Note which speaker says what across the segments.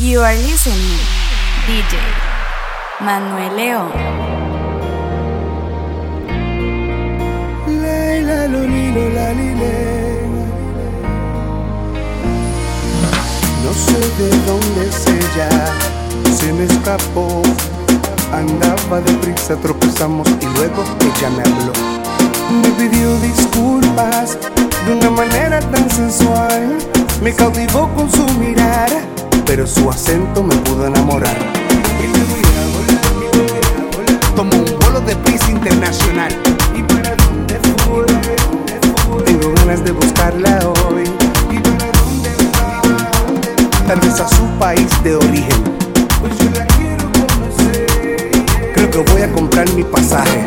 Speaker 1: You are listening, DJ Manuel León.
Speaker 2: No sé de dónde es ella, se me escapó. Andaba deprisa, tropezamos y luego ella me habló. Me pidió disculpas de una manera tan sensual. Me cautivó con su mirada, pero su acento me pudo enamorar. Tomó un vuelo de prisa internacional. ¿Y para dónde fue? Tengo ganas de buscarla hoy. ¿Y para dónde va? Tal vez a su país de origen. Pues yo la quiero conocer. Creo que voy a comprar mi pasaje.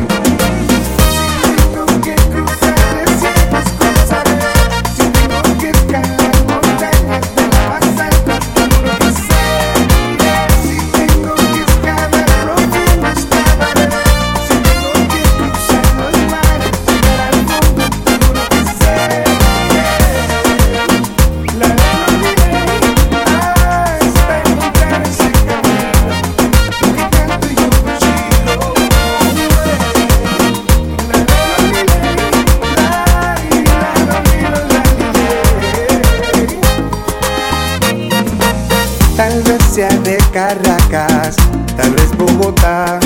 Speaker 2: Sea de Caracas, tal vez Bogotá.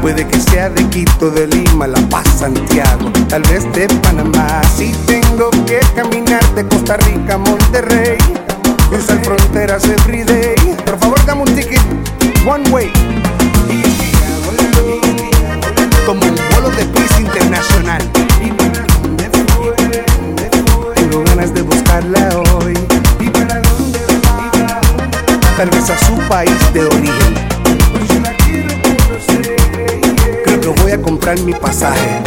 Speaker 2: Puede que sea de Quito, de Lima, La Paz, Santiago, tal vez de Panamá. Si tengo que caminar de Costa Rica a Monterrey, cruzar fronteras everyday. Por favor, dame un ticket, one way. Como un vuelo de prisa internacional. Tengo ganas de buscarla hoy. Tal vez a su país de origen. Creo que voy a comprar mi pasaje.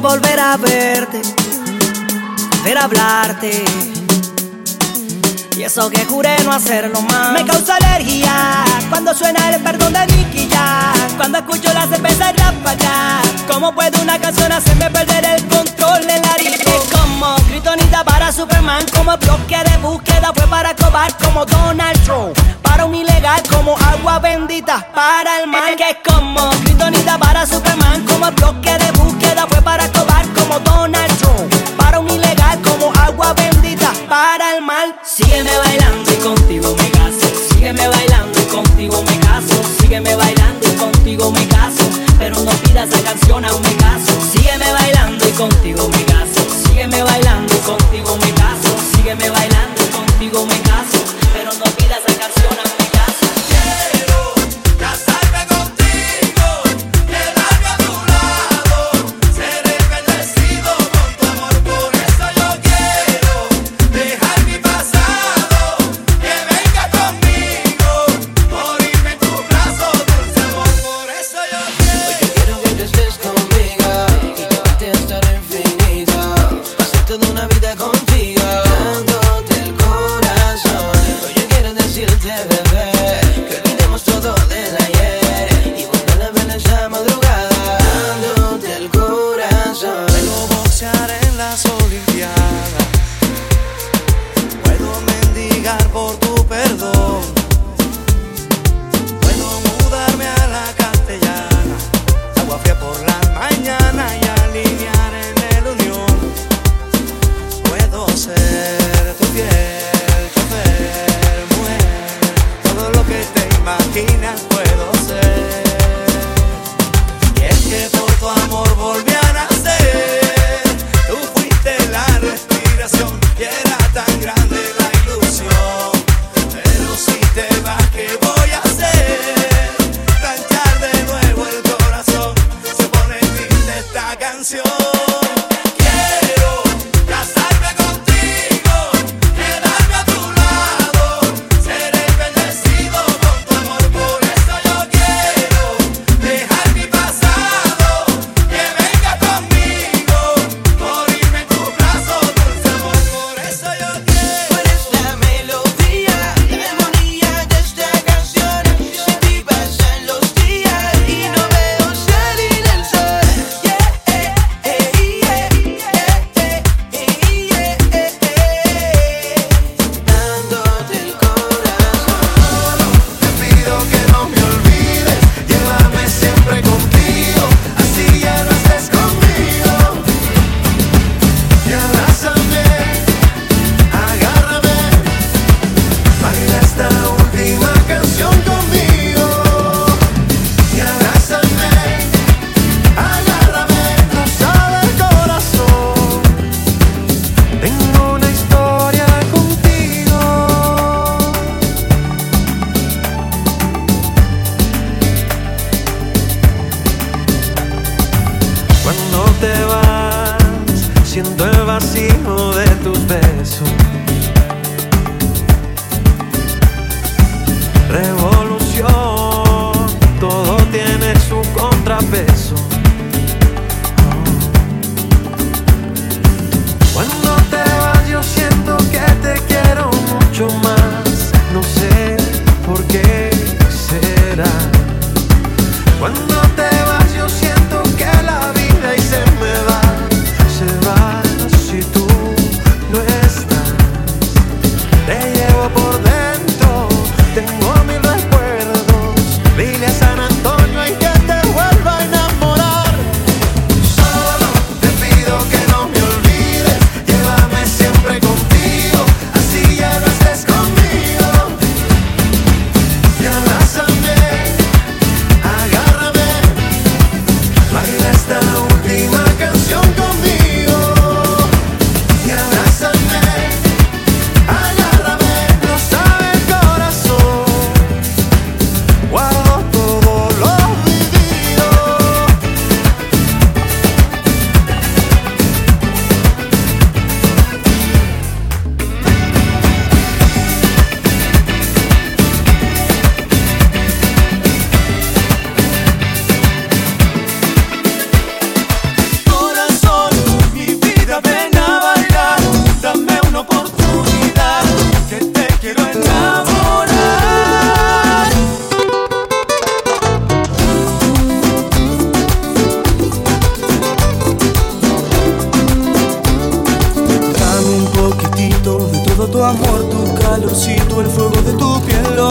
Speaker 3: volver a
Speaker 4: verte, volver a hablarte. Y eso que juré no hacerlo más. Me causa alergia cuando suena el perdón de Nicky ya. Cuando escucho la cerveza ráfaga. ¿Cómo puede una canción hacerme perder el control del arico? Como Kryptonita para Superman, como bloque de búsqueda fue para cobar como Donald Trump. Para un ilegal como agua bendita para el mal. Que es como Kryptonita para Superman, como bloque de búsqueda fue para acabar como Donald Trump. Para un ilegal como agua bendita
Speaker 5: para el mal. Sígueme bailando y contigo me caso. Sígueme bailando
Speaker 6: y contigo
Speaker 7: me caso. Sígueme bailando y contigo me caso. Pero no pidas la canción a un caso. Sígueme bailando y contigo me caso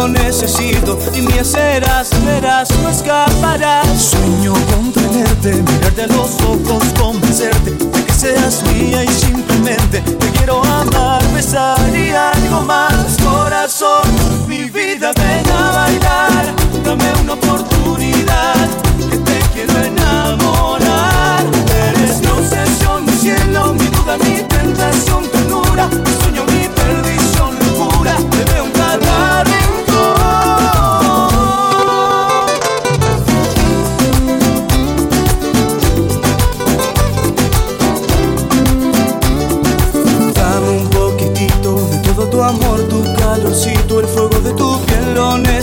Speaker 7: necesito y me serás, verás, no escaparás. Sueño con tenerte, mirarte a los ojos, convencerte de que seas mía y simplemente te quiero amar, besar y algo más. Corazón, mi vida, ven a bailar, dame una oportunidad, que te quiero enamorar. Eres mi obsesión, mi cielo,
Speaker 8: mi duda, mi tentación, ternura, mi sueño, mi perdición, locura. Te veo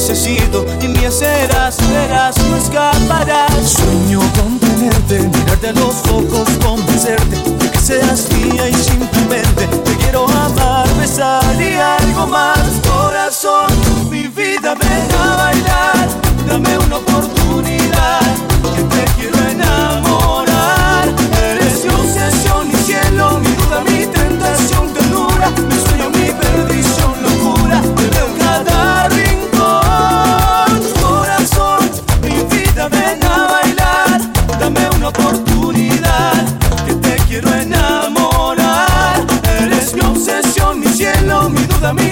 Speaker 8: necesito y me serás, verás, no escaparás. Sueño con tenerte, mirarte a los ojos, convencerte de que seas mía y simplemente te quiero amar, besar y algo más. Corazón, mi vida, me ven a bailar, dame una oportunidad, que te quiero enamorar. Eres mi obsesión, mi cielo, mi duda, mi tentación, ternura, mi sueño, mi perdición. Let me.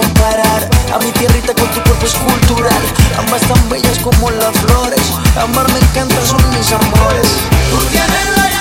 Speaker 9: comparar A mi tierrita con tu cuerpo escultural Ambas tan bellas como las flores. Amar me encanta, son mis amores.
Speaker 8: Tú tienes la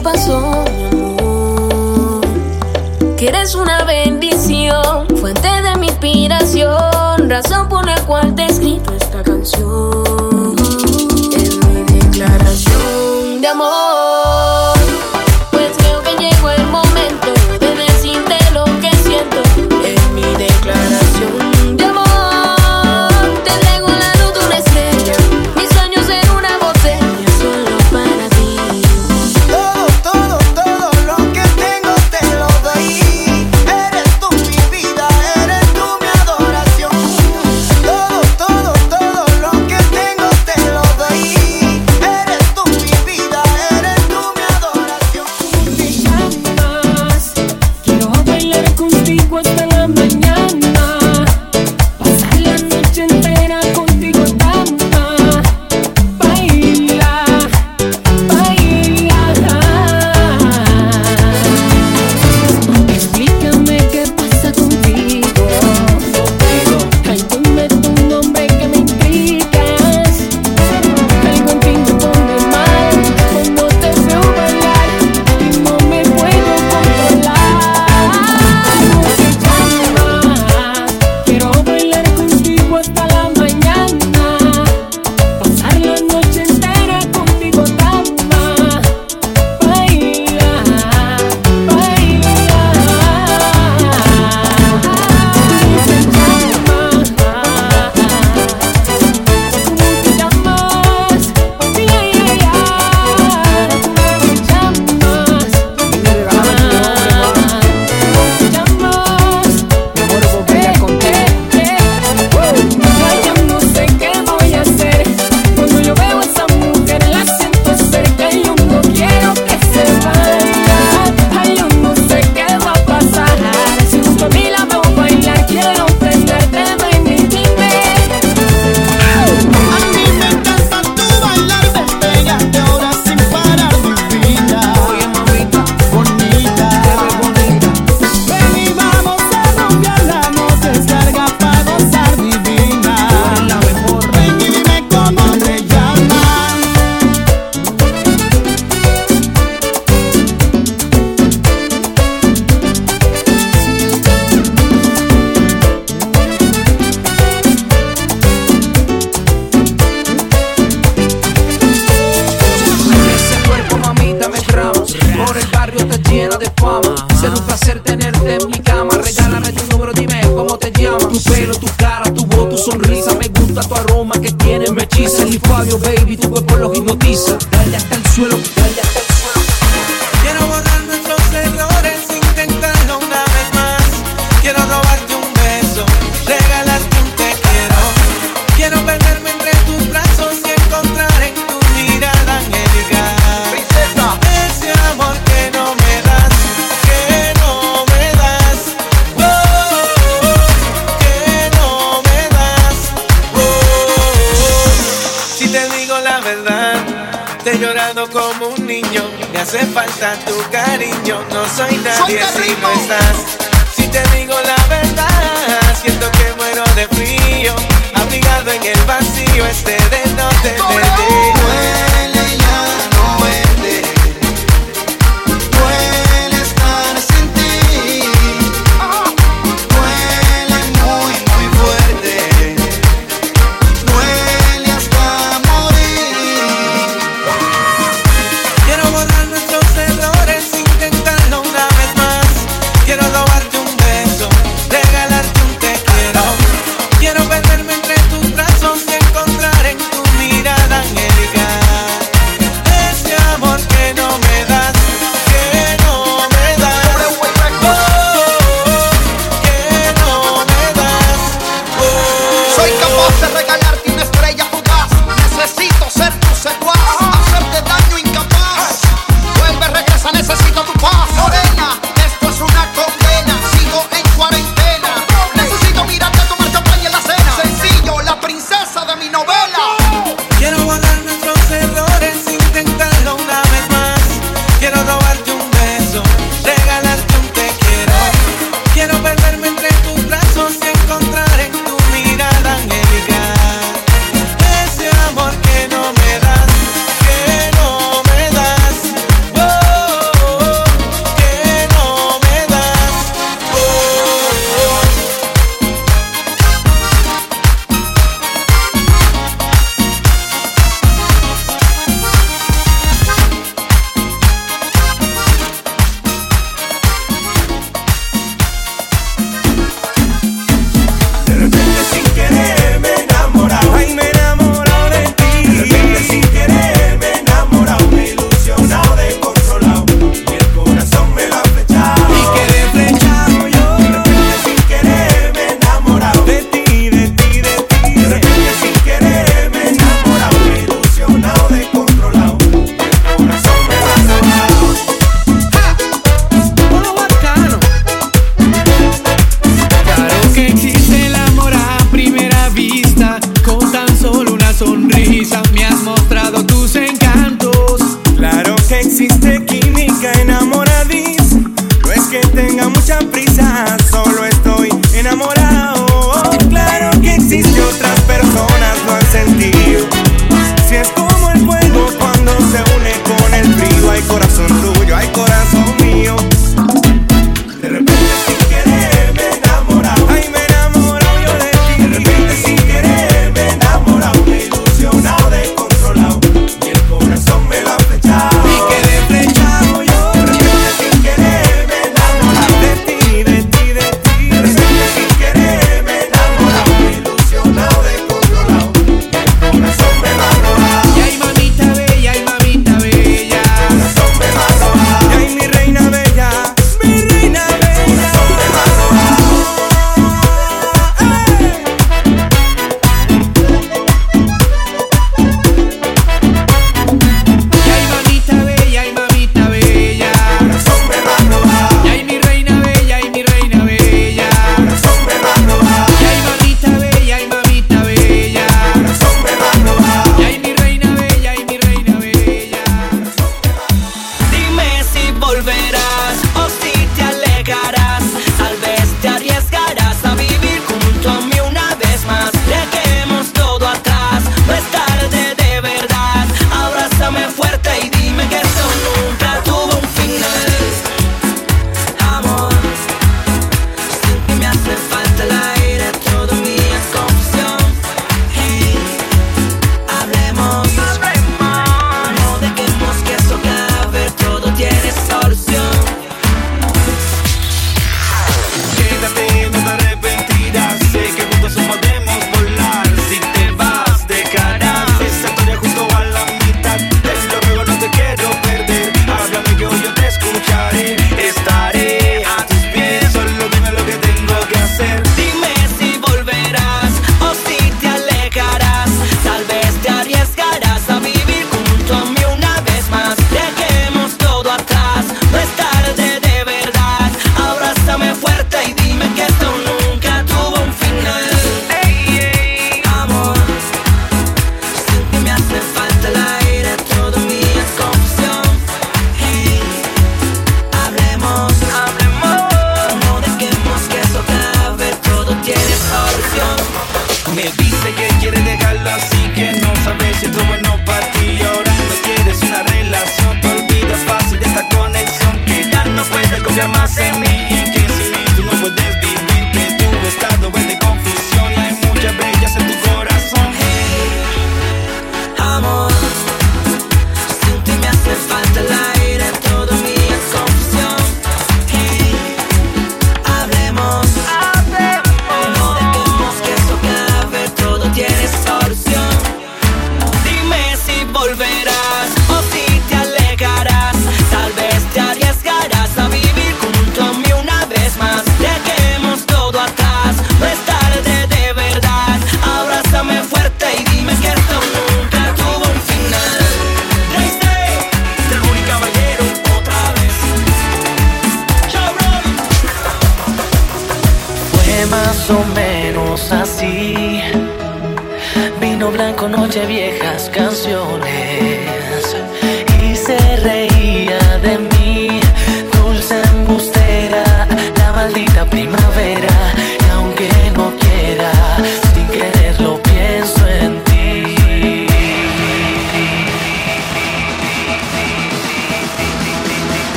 Speaker 10: pasó, mi amor. Que eres una bendición, fuente de mi inspiración, razón por la cual te he escrito esta canción.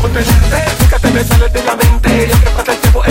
Speaker 3: cuerpo te late me
Speaker 11: sales de la mente. Y aunque pasa el tiempo,